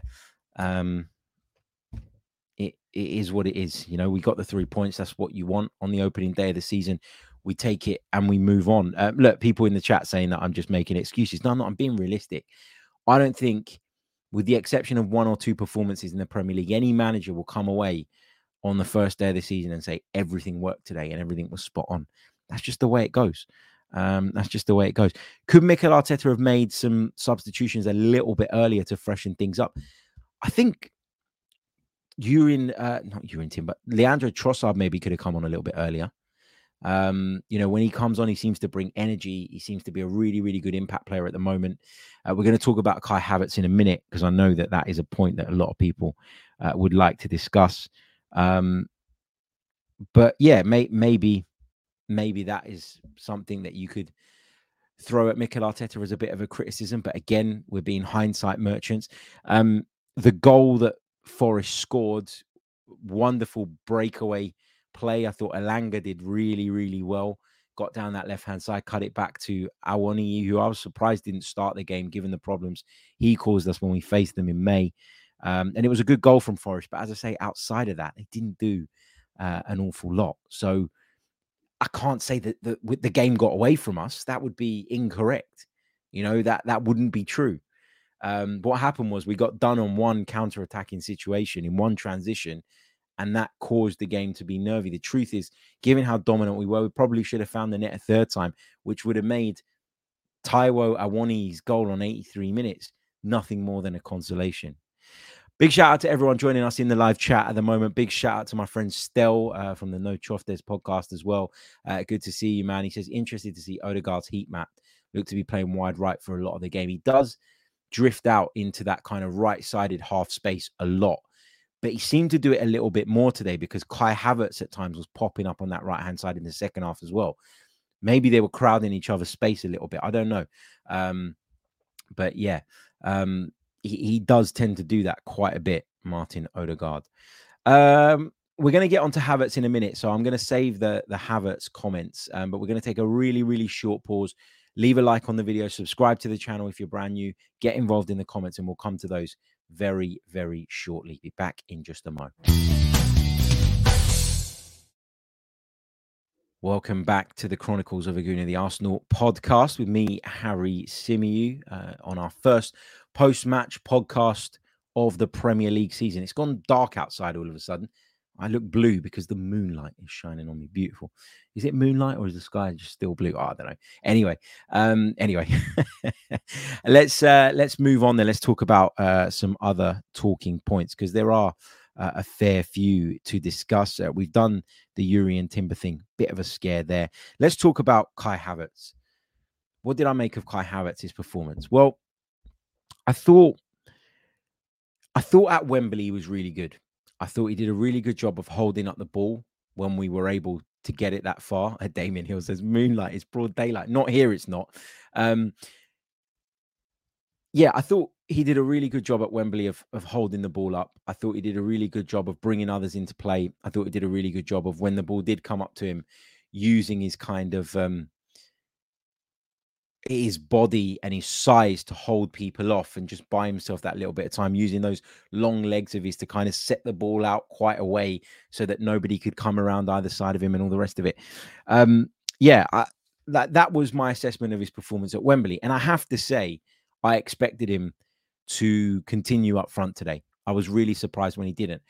um, it, is what it is. You know, we got the three points. That's what you want on the opening day of the season. we take it and we move on. Uh, look, people in the chat saying that I'm just making excuses. No, I'm not. I'm being realistic. I don't think, with the exception of one or two performances in the Premier League, any manager will come away on the first day of the season and say everything worked today and everything was spot on. That's just the way it goes. Um, that's just the way it goes. Could Mikel Arteta have made some substitutions a little bit earlier to freshen things up? I think Jurrien, uh, not Jurrien Tim, but Leandro Trossard maybe could have come on a little bit earlier. Um, you know, when he comes on, he seems to bring energy. He seems to be a really, really good impact player at the moment. Uh, we're going to talk about Kai Havertz in a minute because I know that that is a point that a lot of people uh, would like to discuss. Um, but yeah, may, maybe, maybe that is something that you could throw at Mikel Arteta as a bit of a criticism. But again, we're being hindsight merchants. Um, the goal that Forest scored, wonderful breakaway play. I thought Elanga did really, really well. Got down that left hand side, cut it back to Awoniyi, who I was surprised didn't start the game given the problems he caused us when we faced them in May. Um, and it was a good goal from Forest. But as I say, outside of that, they didn't do uh, an awful lot. So I can't say that the, the game got away from us. That would be incorrect. You know, that that wouldn't be true. Um, what happened was we got done on one counter attacking situation in one transition, and that caused the game to be nervy. The truth is, given how dominant we were, we probably should have found the net a third time, which would have made Taiwo Awoniyi's goal on 83 minutes nothing more than a consolation. Big shout out to everyone joining us in the live chat at the moment. Big shout out to my friend Stel uh, from the No Choftes podcast as well. Uh, good to see you, man. He says, interested to see Odegaard's heat map. Look to be playing wide right for a lot of the game. He does drift out into that kind of right sided half space a lot. But he seemed to do it a little bit more today because Kai Havertz at times was popping up on that right hand side in the second half as well. Maybe they were crowding each other's space a little bit. I don't know. Um, but yeah, um, he, he does tend to do that quite a bit, Martin Odegaard. Um, we're going to get onto Havertz in a minute, so I'm going to save the the Havertz comments, um, but we're going to take a really really short pause leave a like on the video, subscribe to the channel if you're brand new, get involved in the comments, and we'll come to those very, very shortly. Be back in just a moment. Welcome back to the Chronicles of a Gooner, the Arsenal podcast with me, Harry Symeou, uh, on our first post match podcast of the Premier League season. It's gone dark outside all of a sudden. I look blue because the moonlight is shining on me. Beautiful. Is it moonlight or is the sky just still blue? Oh, I don't know. Anyway, um, anyway, *laughs* let's uh, let's move on then. Let's talk about uh, some other talking points because there are uh, a fair few to discuss. Uh, we've done the Jurrien Timber thing, bit of a scare there. Let's talk about Kai Havertz. What did I make of Kai Havertz's performance? Well, I thought I thought at Wembley he was really good. I thought he did a really good job of holding up the ball when we were able to get it that far. Damien Hill says, Moonlight, it's broad daylight. Not here, it's not. Um, yeah, I thought he did a really good job at Wembley of, of holding the ball up. I thought he did a really good job of bringing others into play. I thought he did a really good job of when the ball did come up to him, using his kind of um, his body and his size to hold people off and just buy himself that little bit of time using those long legs of his to kind of set the ball out quite a way so that nobody could come around either side of him and all the rest of it. Um, yeah, I, that that was my assessment of his performance at Wembley, and I have to say, I expected him to continue up front today. I was really surprised when he didn't.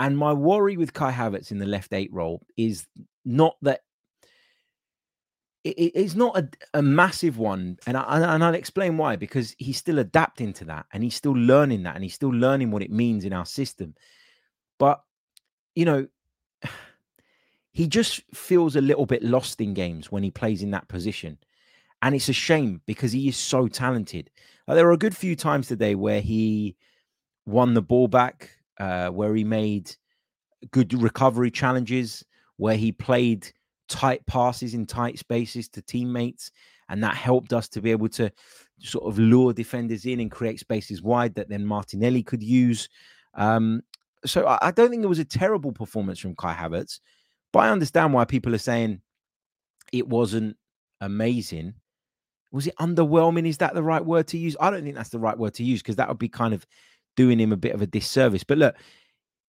And my worry with Kai Havertz in the left eight role is not that it, it's not a, a, massive one, and I, and I'll explain why. Because he's still adapting to that, and he's still learning that, and he's still learning what it means in our system. But you know, *sighs* he just feels a little bit lost in games when he plays in that position, and it's a shame because he is so talented. There were a good few times today where he won the ball back, uh, where he made good recovery challenges, where he played tight passes in tight spaces to teammates. And that helped us to be able to sort of lure defenders in and create spaces wide that then Martinelli could use. Um, so I, I don't think it was a terrible performance from Kai Havertz, but I understand why people are saying it wasn't amazing. Was it underwhelming? Is that the right word to use? I don't think that's the right word to use because that would be kind of doing him a bit of a disservice. But look,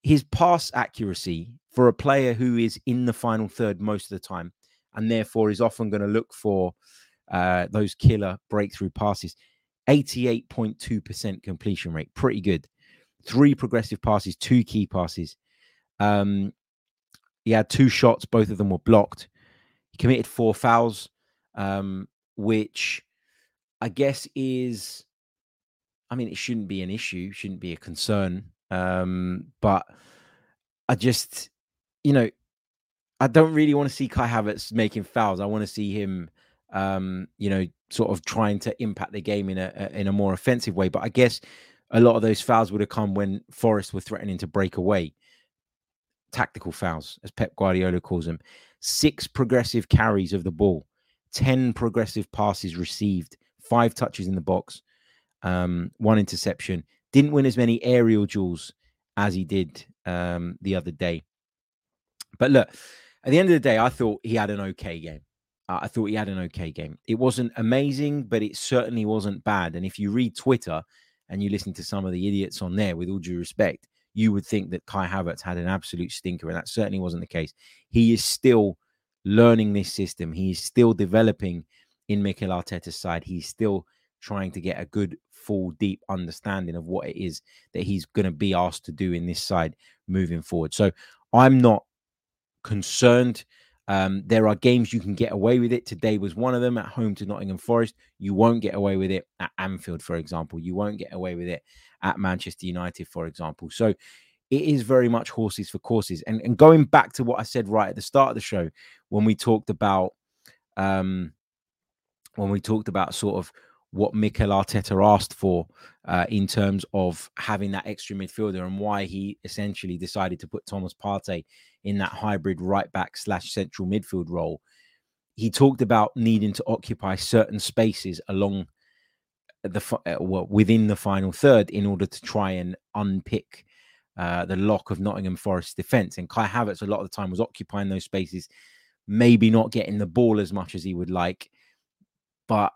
his pass accuracy for a player who is in the final third most of the time and therefore is often going to look for uh, those killer breakthrough passes. 88.2% completion rate, pretty good. Three progressive passes, two key passes. Um, he had two shots, both of them were blocked. He committed four fouls, um, which I guess is, I mean, it shouldn't be an issue, shouldn't be a concern. Um, but I just, you know, I don't really want to see Kai Havertz making fouls. I want to see him, um, you know, sort of trying to impact the game in a in a more offensive way. But I guess a lot of those fouls would have come when Forest were threatening to break away. Tactical fouls, as Pep Guardiola calls them. Six progressive carries of the ball, 10 progressive passes received, five touches in the box, um, one interception. Didn't win as many aerial duels as he did um, the other day. But look, at the end of the day, I thought he had an okay game. Uh, I thought he had an okay game. It wasn't amazing, but it certainly wasn't bad. And if you read Twitter and you listen to some of the idiots on there, with all due respect, you would think that Kai Havertz had an absolute stinker, and that certainly wasn't the case. He is still learning this system. He is still developing in Mikel Arteta's side. He's still trying to get a good, full, deep understanding of what it is that he's going to be asked to do in this side moving forward. So I'm not concerned. Um, there are games you can get away with it. Today was one of them at home to Nottingham Forest. You won't get away with it at Anfield, for example. You won't get away with it at Manchester United, for example. So it is very much horses for courses. And, and going back to what I said right at the start of the show, when we talked about um, when we talked about sort of what Mikel Arteta asked for uh, in terms of having that extra midfielder and why he essentially decided to put Thomas Partey in that hybrid right back slash central midfield role. He talked about needing to occupy certain spaces along the uh, well, within the final third in order to try and unpick uh, the lock of Nottingham Forest defense. And Kai Havertz a lot of the time was occupying those spaces, maybe not getting the ball as much as he would like, but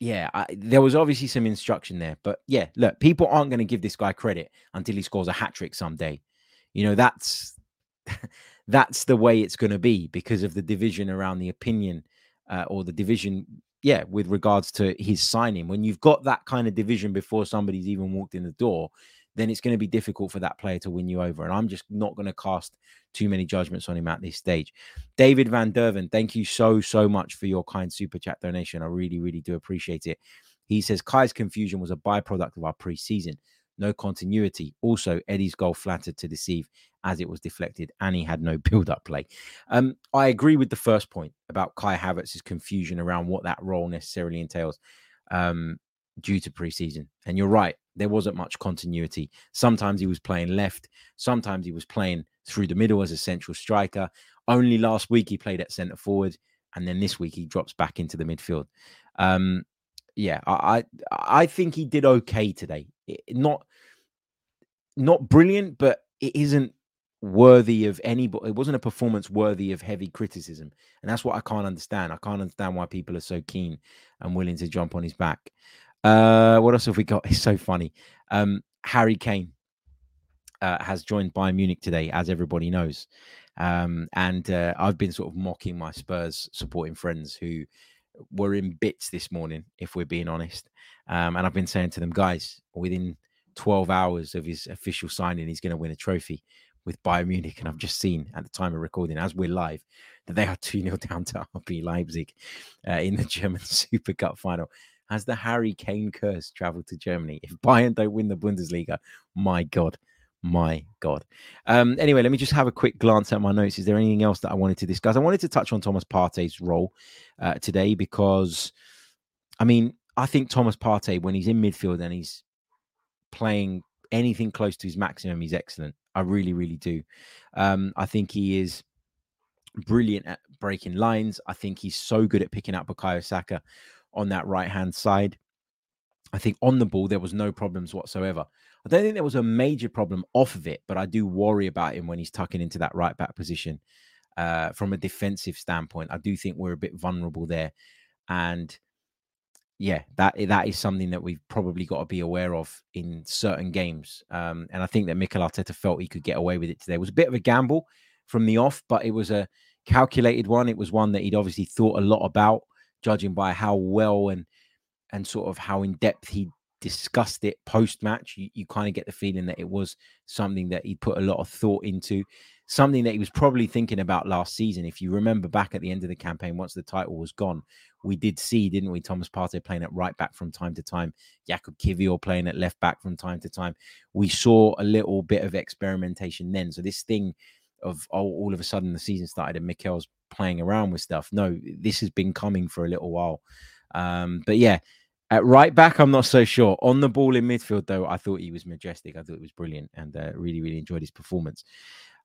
yeah, I, there was obviously some instruction there. But yeah, look, people aren't going to give this guy credit until he scores a hat trick someday. You know, that's *laughs* that's the way it's going to be because of the division around the opinion uh, or the division, yeah, with regards to his signing. When you've got that kind of division before somebody's even walked in the door, then it's going to be difficult for that player to win you over. And I'm just not going to cast too many judgments on him at this stage. David Van Derven, thank you so, so much for your kind super chat donation. I really, really do appreciate it. He says Kai's confusion was a byproduct of our preseason. No continuity. Also, Eddie's goal flattered to deceive as it was deflected, and he had no *laughs* build-up play. Um, I agree with the first point about Kai Havertz's confusion around what that role necessarily entails um, due to preseason. And you're right, there wasn't much continuity. Sometimes he was playing left, sometimes he was playing through the middle as a central striker. Only last week he played at centre forward, and then this week he drops back into the midfield. Um, yeah, I, I I think he did okay today. It, not not brilliant, but it isn't worthy of any. It wasn't a performance worthy of heavy criticism, and that's what I can't understand. I can't understand why people are so keen and willing to jump on his back. Uh, what else have we got? It's so funny. Um, Harry Kane uh, has joined Bayern Munich today, as everybody knows. Um, and uh, I've been sort of mocking my Spurs supporting friends who were in bits this morning, if we're being honest. Um, and I've been saying to them, guys, within 12 hours of his official signing, he's going to win a trophy with Bayern Munich. And I've just seen at the time of recording, as we're live, that they are 2 0 *laughs* down to RB Leipzig uh, in the German *laughs* Super Cup final. Has the Harry Kane curse traveled to Germany? If Bayern don't win the Bundesliga, my God, my God. Um, anyway, let me just have a quick glance at my notes. Is there anything else that I wanted to discuss? I wanted to touch on Thomas Partey's role uh, today because, I mean, I think Thomas Partey, when he's in midfield and he's playing anything close to his maximum, he's excellent. I really, really do. Um, I think he is brilliant at breaking lines. I think he's so good at picking up Bukayo Saka on that right hand side. I think on the ball, there was no problems whatsoever. I don't think there was a major problem off of it, but I do worry about him when he's tucking into that right back position. Uh, from a defensive standpoint, I do think we're a bit vulnerable there, and yeah, that that is something that we've probably got to be aware of in certain games. Um, and I think that Mikel Arteta felt he could get away with it today. It was a bit of a gamble from the off, but it was a calculated one. It was one that he'd obviously thought a lot about, judging by how well and and sort of how in depth he discussed it post match. You, you kind of get the feeling that it was something that he put a lot of thought into, something that he was probably thinking about last season. If you remember back at the end of the campaign, once the title was gone, we did see, didn't we, Thomas Partey playing at right back from time to time, Jakub Kiwior playing at left back from time to time. We saw a little bit of experimentation then. So this thing of oh, all of a sudden the season started and Mikel's playing around with stuff. No, this has been coming for a little while. Um, but yeah, at right back, I'm not so sure. On the ball in midfield, though, I thought he was majestic. I thought it was brilliant and uh, really, really enjoyed his performance.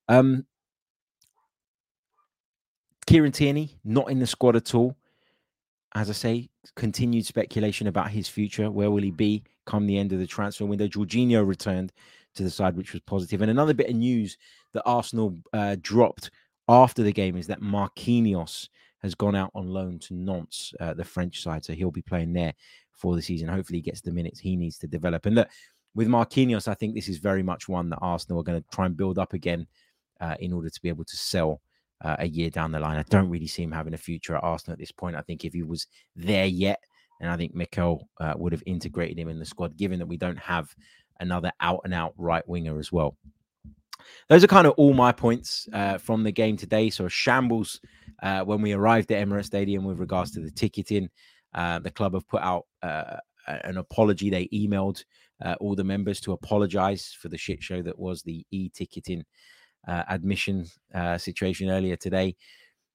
Um, Kieran Tierney, not in the squad at all. As I say, continued speculation about his future. Where will he be come the end of the transfer window? Jorginho returned to the side, which was positive. And another bit of news that Arsenal uh, dropped after the game is that Marquinhos has gone out on loan to Nantes, uh, the French side. So he'll be playing there for the season. Hopefully, he gets the minutes he needs to develop. And look, with Marquinhos, I think this is very much one that Arsenal are going to try and build up again uh, in order to be able to sell uh, a year down the line. I don't really see him having a future at Arsenal at this point. I think if he was there yet, and I think Mikel uh, would have integrated him in the squad, given that we don't have another out and out right winger as well. Those are kind of all my points uh, from the game today. So, shambles uh, when we arrived at Emirates Stadium with regards to the ticketing. Uh, the club have put out uh, an apology. They emailed uh, all the members to apologize for the shit show that was the e ticketing uh, admission situation earlier today.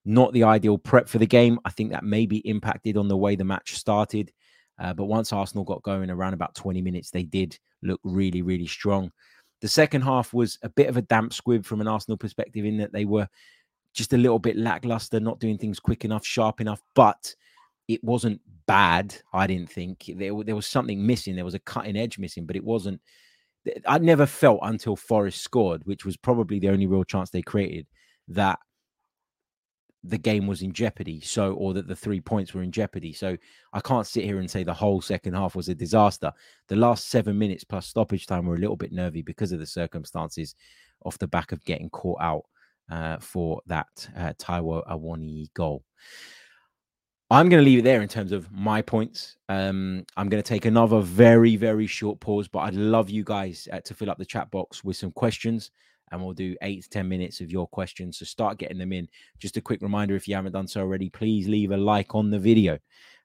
Not the ideal prep for the game. I think that maybe impacted on the way the match started. but once Arsenal got going around about 20 minutes, they did look really, really strong. The second half was a bit of a damp squib from an Arsenal perspective in that they were just a little bit lackluster, not doing things quick enough, sharp enough, but it wasn't bad. I didn't think there, there was something missing. There was a cutting edge missing, but it wasn't. I never felt until Forest scored, which was probably the only real chance they created, that the game was in jeopardy. So, or that the three points were in jeopardy. So, I can't sit here and say the whole second half was a disaster. The last seven minutes plus stoppage time were a little bit nervy because of the circumstances off the back of getting caught out uh, for that uh, Taiwo Awoniyi goal. I'm going to leave it there in terms of my points. Um, I'm going to take another very, very short pause, but I'd love you guys uh, to fill up the chat box with some questions and we'll do eight to 10 minutes of your questions. So start getting them in. Just a quick reminder if you haven't done so already, please leave a like on the video.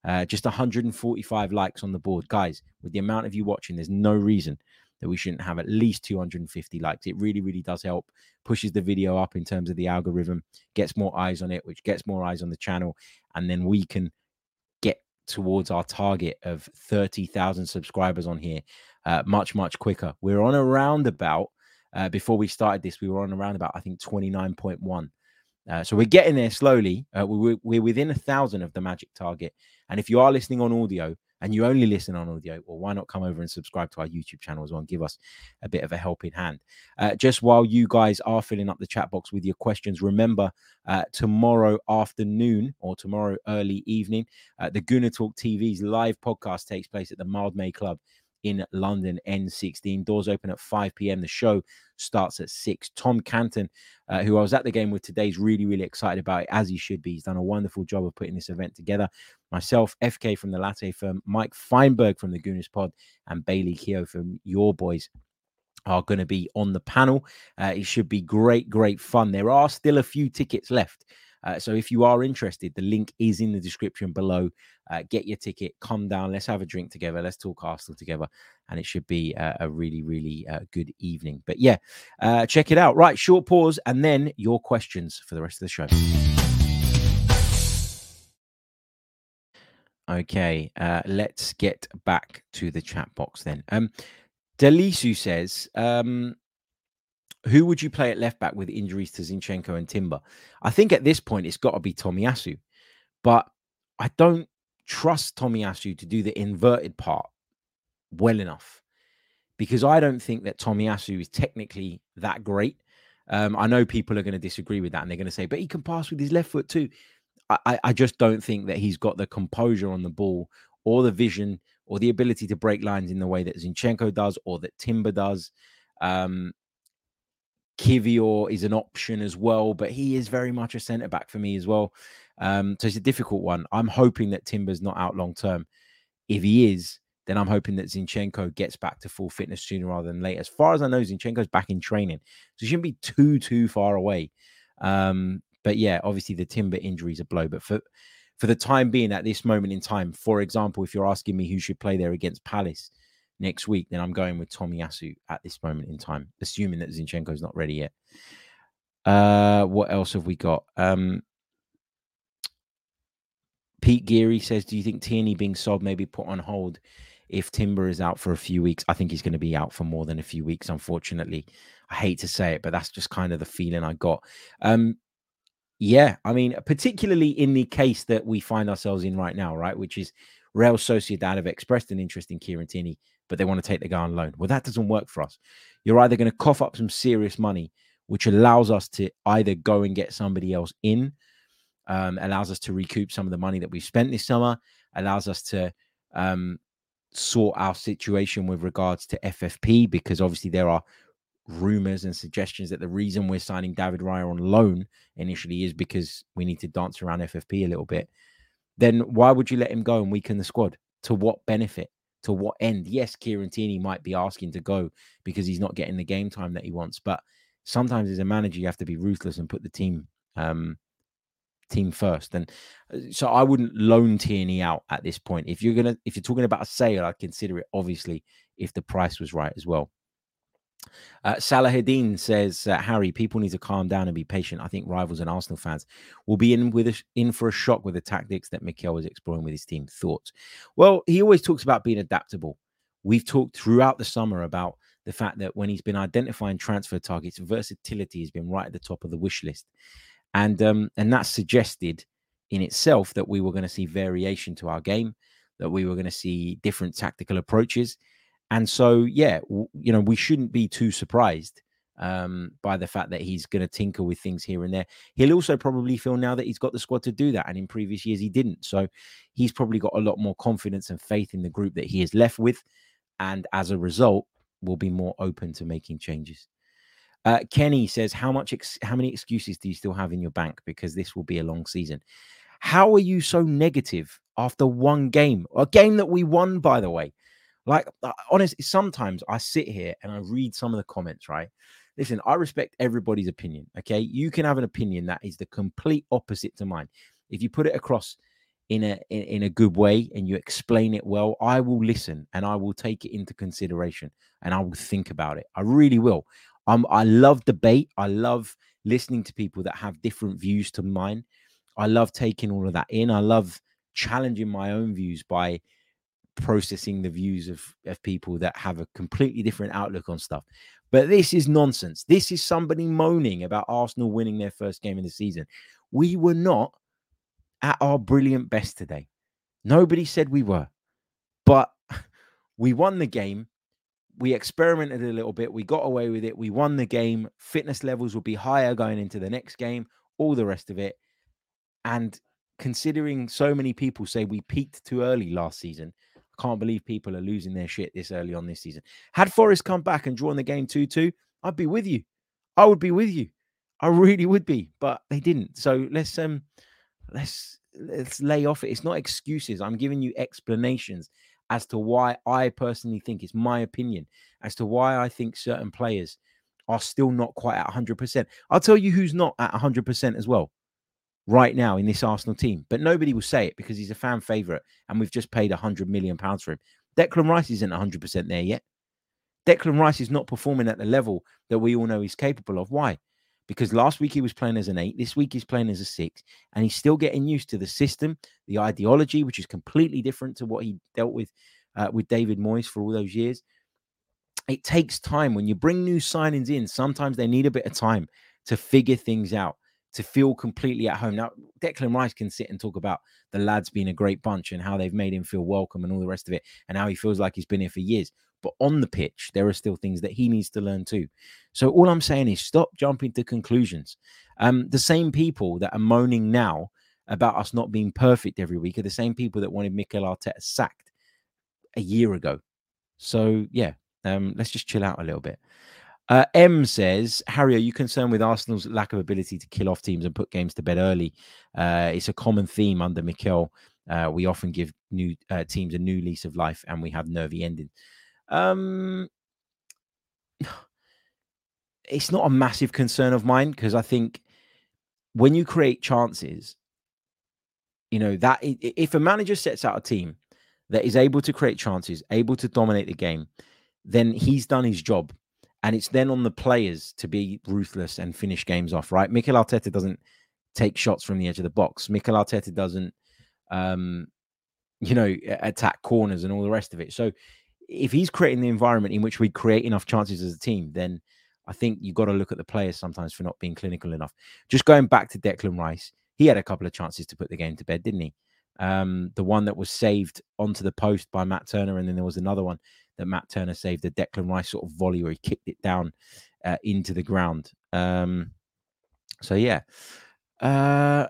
Uh, just 145 likes on the board. Guys, with the amount of you watching, there's no reason that we shouldn't have at least 250 likes. It really, really does help, pushes the video up in terms of the algorithm, gets more eyes on it, which gets more eyes on the channel. And then we can get towards our target of 30,000 subscribers on here uh, much, much quicker. We're on around about uh, before we started this, we were on around about, I think, 29.1. Uh, so we're getting there slowly. Uh, we're, we're within a thousand of the magic target. And if you are listening on audio and you only listen on audio, well, why not come over and subscribe to our YouTube channel as well and give us a bit of a helping hand? Uh, just while you guys are filling up the chat box with your questions, remember uh, tomorrow afternoon or tomorrow early evening, uh, the Gooner Talk TV's live podcast takes place at the Mildmay Club in London N16. Doors open at 5 p.m. The show starts at 6. Tom Canton, uh, who I was at the game with today, is really, really excited about it, as he should be. He's done a wonderful job of putting this event together. Myself, FK from the Latte Firm, Mike Feinberg from the Gooners Pod, and Bailey Keogh from Your Boys are going to be on the panel. Uh, it should be great, great fun. There are still a few tickets left. Uh, so if you are interested, the link is in the description below. Uh, get your ticket, come down, let's have a drink together, let's talk Arsenal together, and it should be uh, a really, really uh, good evening. But yeah, uh, check it out. Right, short pause, and then your questions for the rest of the show. Okay, uh, let's get back to the chat box then. Um, Delisu says, um, who would you play at left back with injuries to Zinchenko and Timber? I think at this point it's got to be Tomiyasu, but I don't trust Tommy Tomiyasu to do the inverted part well enough because I don't think that Tommy Tomiyasu is technically that great. Um, I know people are going to disagree with that and they're going to say, but he can pass with his left foot too. I, I just don't think that he's got the composure on the ball or the vision or the ability to break lines in the way that Zinchenko does or that Timber does. Um, Kiwior is an option as well, but he is very much a centre back for me as well. Um, so it's a difficult one. I'm hoping that Timber's not out long term. If he is, then I'm hoping that Zinchenko gets back to full fitness sooner rather than later. As far as I know, Zinchenko's back in training, so he shouldn't be too too far away. Um, but yeah, obviously the Timber injury is a blow. But for for the time being, at this moment in time, for example, if you're asking me who should play there against Palace next week, then I'm going with Tomiyasu at this moment in time, assuming that Zinchenko's not ready yet. Uh, what else have we got? Um, Pete Geary says, "Do you think Tierney being sold may be put on hold if Timber is out for a few weeks? I think he's going to be out for more than a few weeks. Unfortunately, I hate to say it, but that's just kind of the feeling I got. Um, yeah, I mean, particularly in the case that we find ourselves in right now, right, which is Real Sociedad have expressed an interest in Kieran Tierney, but they want to take the guy on loan. Well, that doesn't work for us. You're either going to cough up some serious money, which allows us to either go and get somebody else in, um, allows us to recoup some of the money that we've spent this summer, allows us to um, sort our situation with regards to FFP, because obviously there are rumors and suggestions that the reason we're signing David Raya on loan initially is because we need to dance around FFP a little bit, then why would you let him go and weaken the squad? To what benefit? To what end? Yes, Kieran Tierney might be asking to go because he's not getting the game time that he wants, but sometimes as a manager you have to be ruthless and put the team um, team first. And uh, so I wouldn't loan Tierney out at this point. If you're gonna if you're talking about a sale, I'd consider it obviously if the price was right as well. Uh, Salahadin says, uh, Harry, people need to calm down and be patient. I think rivals and Arsenal fans will be in with a, in for a shock with the tactics that Mikel was exploring with his team. Thoughts? Well, he always talks about being adaptable. We've talked throughout the summer about the fact that when he's been identifying transfer targets, versatility has been right at the top of the wish list, and um, and that suggested in itself that we were going to see variation to our game, that we were going to see different tactical approaches and so, yeah, w- you know, we shouldn't be too surprised um, by the fact that he's going to tinker with things here and there. He'll also probably feel now that he's got the squad to do that. And in previous years, he didn't. So he's probably got a lot more confidence and faith in the group that he is left with. And as a result, will be more open to making changes. Uh, Kenny says, "How much? Ex- how many excuses do you still have in your bank? Because this will be a long season. How are you so negative after one game? A game that we won, by the way. Like, uh, honestly, sometimes I sit here and I read some of the comments, right? Listen, I respect everybody's opinion. Okay. You can have an opinion that is the complete opposite to mine. If you put it across in a in, in a good way and you explain it well, I will listen and I will take it into consideration and I will think about it. I really will. Um, I love debate. I love listening to people that have different views to mine. I love taking all of that in. I love challenging my own views by processing the views of, of people that have a completely different outlook on stuff. But this is nonsense. This is somebody moaning about Arsenal winning their first game of the season. We were not at our brilliant best today. Nobody said we were. But *laughs* we won the game. We experimented a little bit. We got away with it. We won the game. Fitness levels will be higher going into the next game, all the rest of it. And considering so many people say we peaked too early last season, I can't believe people are losing their shit this early on this season. Had Forest come back and drawn the game 2 2, I'd be with you. I would be with you. I really would be, but they didn't. So let's um let's let's lay off it. It's not excuses. I'm giving you explanations as to why I personally think it's my opinion as to why I think certain players are still not quite at 100%. I'll tell you who's not at 100% as well right now in this Arsenal team, but nobody will say it because he's a fan favourite and we've just paid hundred million pounds for him. Declan Rice isn't 100% there yet. Declan Rice is not performing at the level that we all know he's capable of. Why? Because last week he was playing as an eight, this week he's playing as a six, and he's still getting used to the system, the ideology, which is completely different to what he dealt with uh, with David Moyes for all those years. It takes time when you bring new signings in. Sometimes they need a bit of time to figure things out to feel completely at home. Now, Declan Rice can sit and talk about the lads being a great bunch and how they've made him feel welcome and all the rest of it, and how he feels like he's been here for years. But on the pitch, there are still things that he needs to learn too. So all I'm saying is stop jumping to conclusions. Um, the same people that are moaning now about us not being perfect every week are the same people that wanted Mikel Arteta sacked a year ago. So yeah, um, let's just chill out a little bit. Uh, M says, Harry, are you concerned with Arsenal's lack of ability to kill off teams and put games to bed early? Uh, it's a common theme under Mikel. Uh, we often give new uh, teams a new lease of life, and we have nervy ending. Um, *sighs* it's not a massive concern of mine because I think when you create chances, you know that if a manager sets out a team that is able to create chances, able to dominate the game, then he's done his job and it's then on the players to be ruthless and finish games off, right? Mikel Arteta doesn't take shots from the edge of the box. Mikel Arteta doesn't, um, you know, attack corners and all the rest of it. So if he's creating the environment in which we create enough chances as a team, then I think you've got to look at the players sometimes for not being clinical enough. Just going back to Declan Rice, he had a couple of chances to put the game to bed, didn't he? Um, the one that was saved onto the post by Matt Turner, and then there was another one that Matt Turner saved the Declan Rice sort of volley where he kicked it down uh, into the ground. Um, so yeah, uh,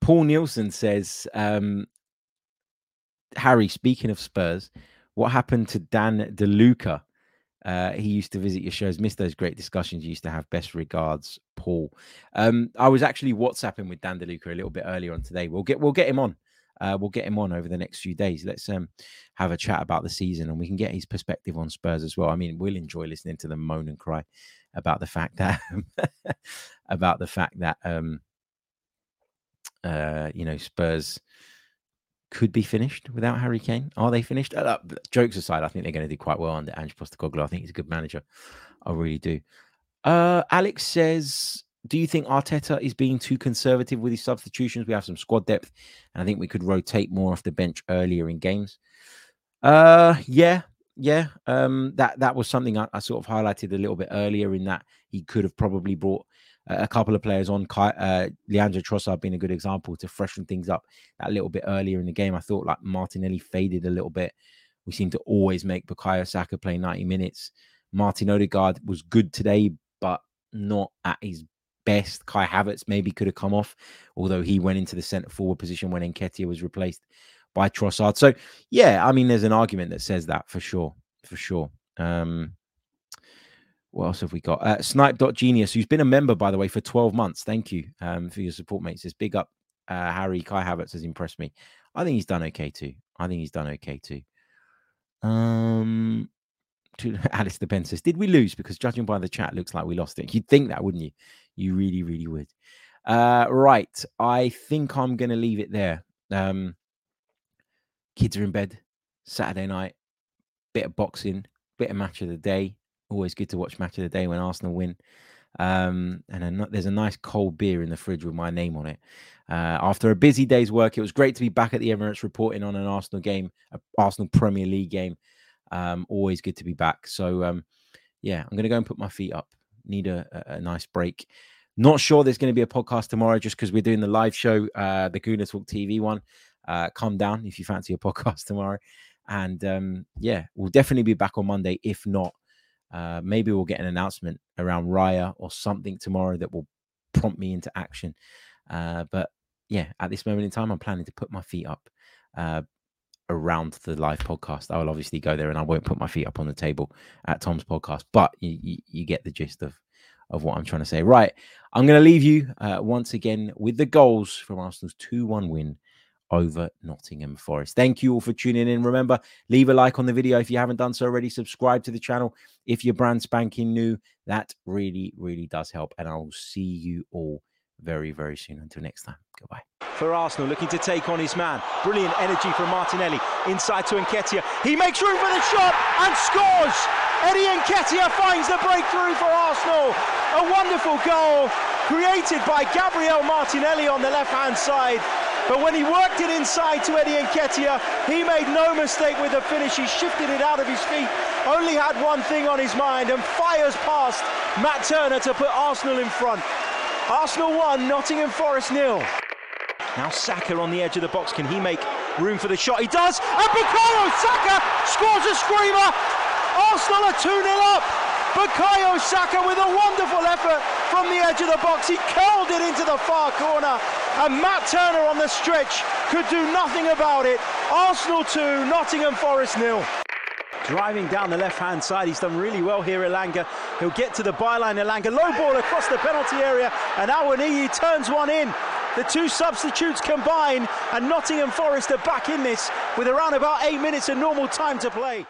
Paul Nielsen says, um, Harry, speaking of Spurs, what happened to Dan DeLuca? Uh, he used to visit your shows, missed those great discussions you used to have. Best regards, Paul. Um, I was actually WhatsApping with Dan DeLuca a little bit earlier on today. We'll get we'll get him on uh, we'll get him on over the next few days. Let's um, have a chat about the season and we can get his perspective on Spurs as well. I mean, we'll enjoy listening to them moan and cry about the fact that *laughs* about the fact that um, uh, you know Spurs could be finished without Harry Kane. Are they finished? Uh, jokes aside, I think they're going to do quite well under Ange Postecoglou. I think he's a good manager. I really do. Uh, Alex says do you think Arteta is being too conservative with his substitutions? We have some squad depth, and I think we could rotate more off the bench earlier in games. Uh, yeah, yeah. Um, that that was something I, I sort of highlighted a little bit earlier in that he could have probably brought a couple of players on. Uh, Leandro Trossard being a good example to freshen things up a little bit earlier in the game. I thought like Martinelli faded a little bit. We seem to always make Bukayo Saka play 90 minutes. Martin Odegaard was good today, but not at his best. Kai Havertz maybe could have come off, although he went into the centre forward position when Nketiah was replaced by Trossard. So, yeah, I mean, there's an argument that says that for sure, for sure. Um, what else have we got? Uh, Snipe.genius, who's been a member, by the way, for 12 months. Thank you um, for your support, mate. Says, big up, uh, Harry. Kai Havertz has impressed me. I think he's done okay too. I think he's done okay too. Um, *laughs* to Alice the Ben says, did we lose? Because judging by the chat, looks like we lost it. You'd think that, wouldn't you? You really, really would. Uh, right. I think I'm going to leave it there. Um, kids are in bed. Saturday night. Bit of boxing. Bit of match of the day. Always good to watch match of the day when Arsenal win. Um, and a, there's a nice cold beer in the fridge with my name on it. Uh, after a busy day's work, it was great to be back at the Emirates reporting on an Arsenal game, an Arsenal Premier League game. Um, always good to be back. So, um, yeah, I'm going to go and put my feet up need a, a, nice break. Not sure there's going to be a podcast tomorrow just because we're doing the live show, uh, the Gooner Talk TV one. Uh, calm down if you fancy a *laughs* podcast tomorrow. And um, yeah, we'll definitely be back on Monday. If not, uh, maybe we'll get an announcement around Raya or something tomorrow that will prompt me into action. Uh, but yeah, at this moment in time, I'm planning to put my feet up uh, around the live podcast. I will obviously go there and I won't put my feet up on the table at Tom's podcast, but you, you, you get the gist of of what I'm trying to say. Right, I'm going to leave you uh, once again with the goals from Arsenal's 2 1 win over Nottingham Forest. Thank you all for tuning in. Remember, leave a like on the video if you haven't done so already. Subscribe to the channel if you're brand spanking new. That really, really does help. And I'll see you all very, very soon. Until next time, goodbye. For Arsenal, looking to take on his man. Brilliant energy from Martinelli. Inside to Nketiah. He makes room for the shot and scores! Eddie Nketiah finds the breakthrough for Arsenal. A wonderful goal created by Gabriel Martinelli on the left-hand side. But when he worked it inside to Eddie Nketiah, he made no mistake with the finish. He shifted it out of his feet, only had one thing on his mind, and fires past Matt Turner to put Arsenal in front. Arsenal 1, Nottingham Forest nil. Now Saka on the edge of the box. Can he make room for the shot? He does. And Bukayo Saka scores a screamer. Arsenal are 2 0 up. Bukayo Saka with a wonderful effort from the edge of the box. He curled it into the far corner. And Matt Turner on the stretch could do nothing about it. Arsenal 2, Nottingham Forest nil. Driving down the left hand side, he's done really well here, Elanga He'll get to the byline. Elanga low ball across the penalty area, and Awoniyi turns one in. The two substitutes combine, and Nottingham Forest are back in this with around about eight minutes of normal time to play.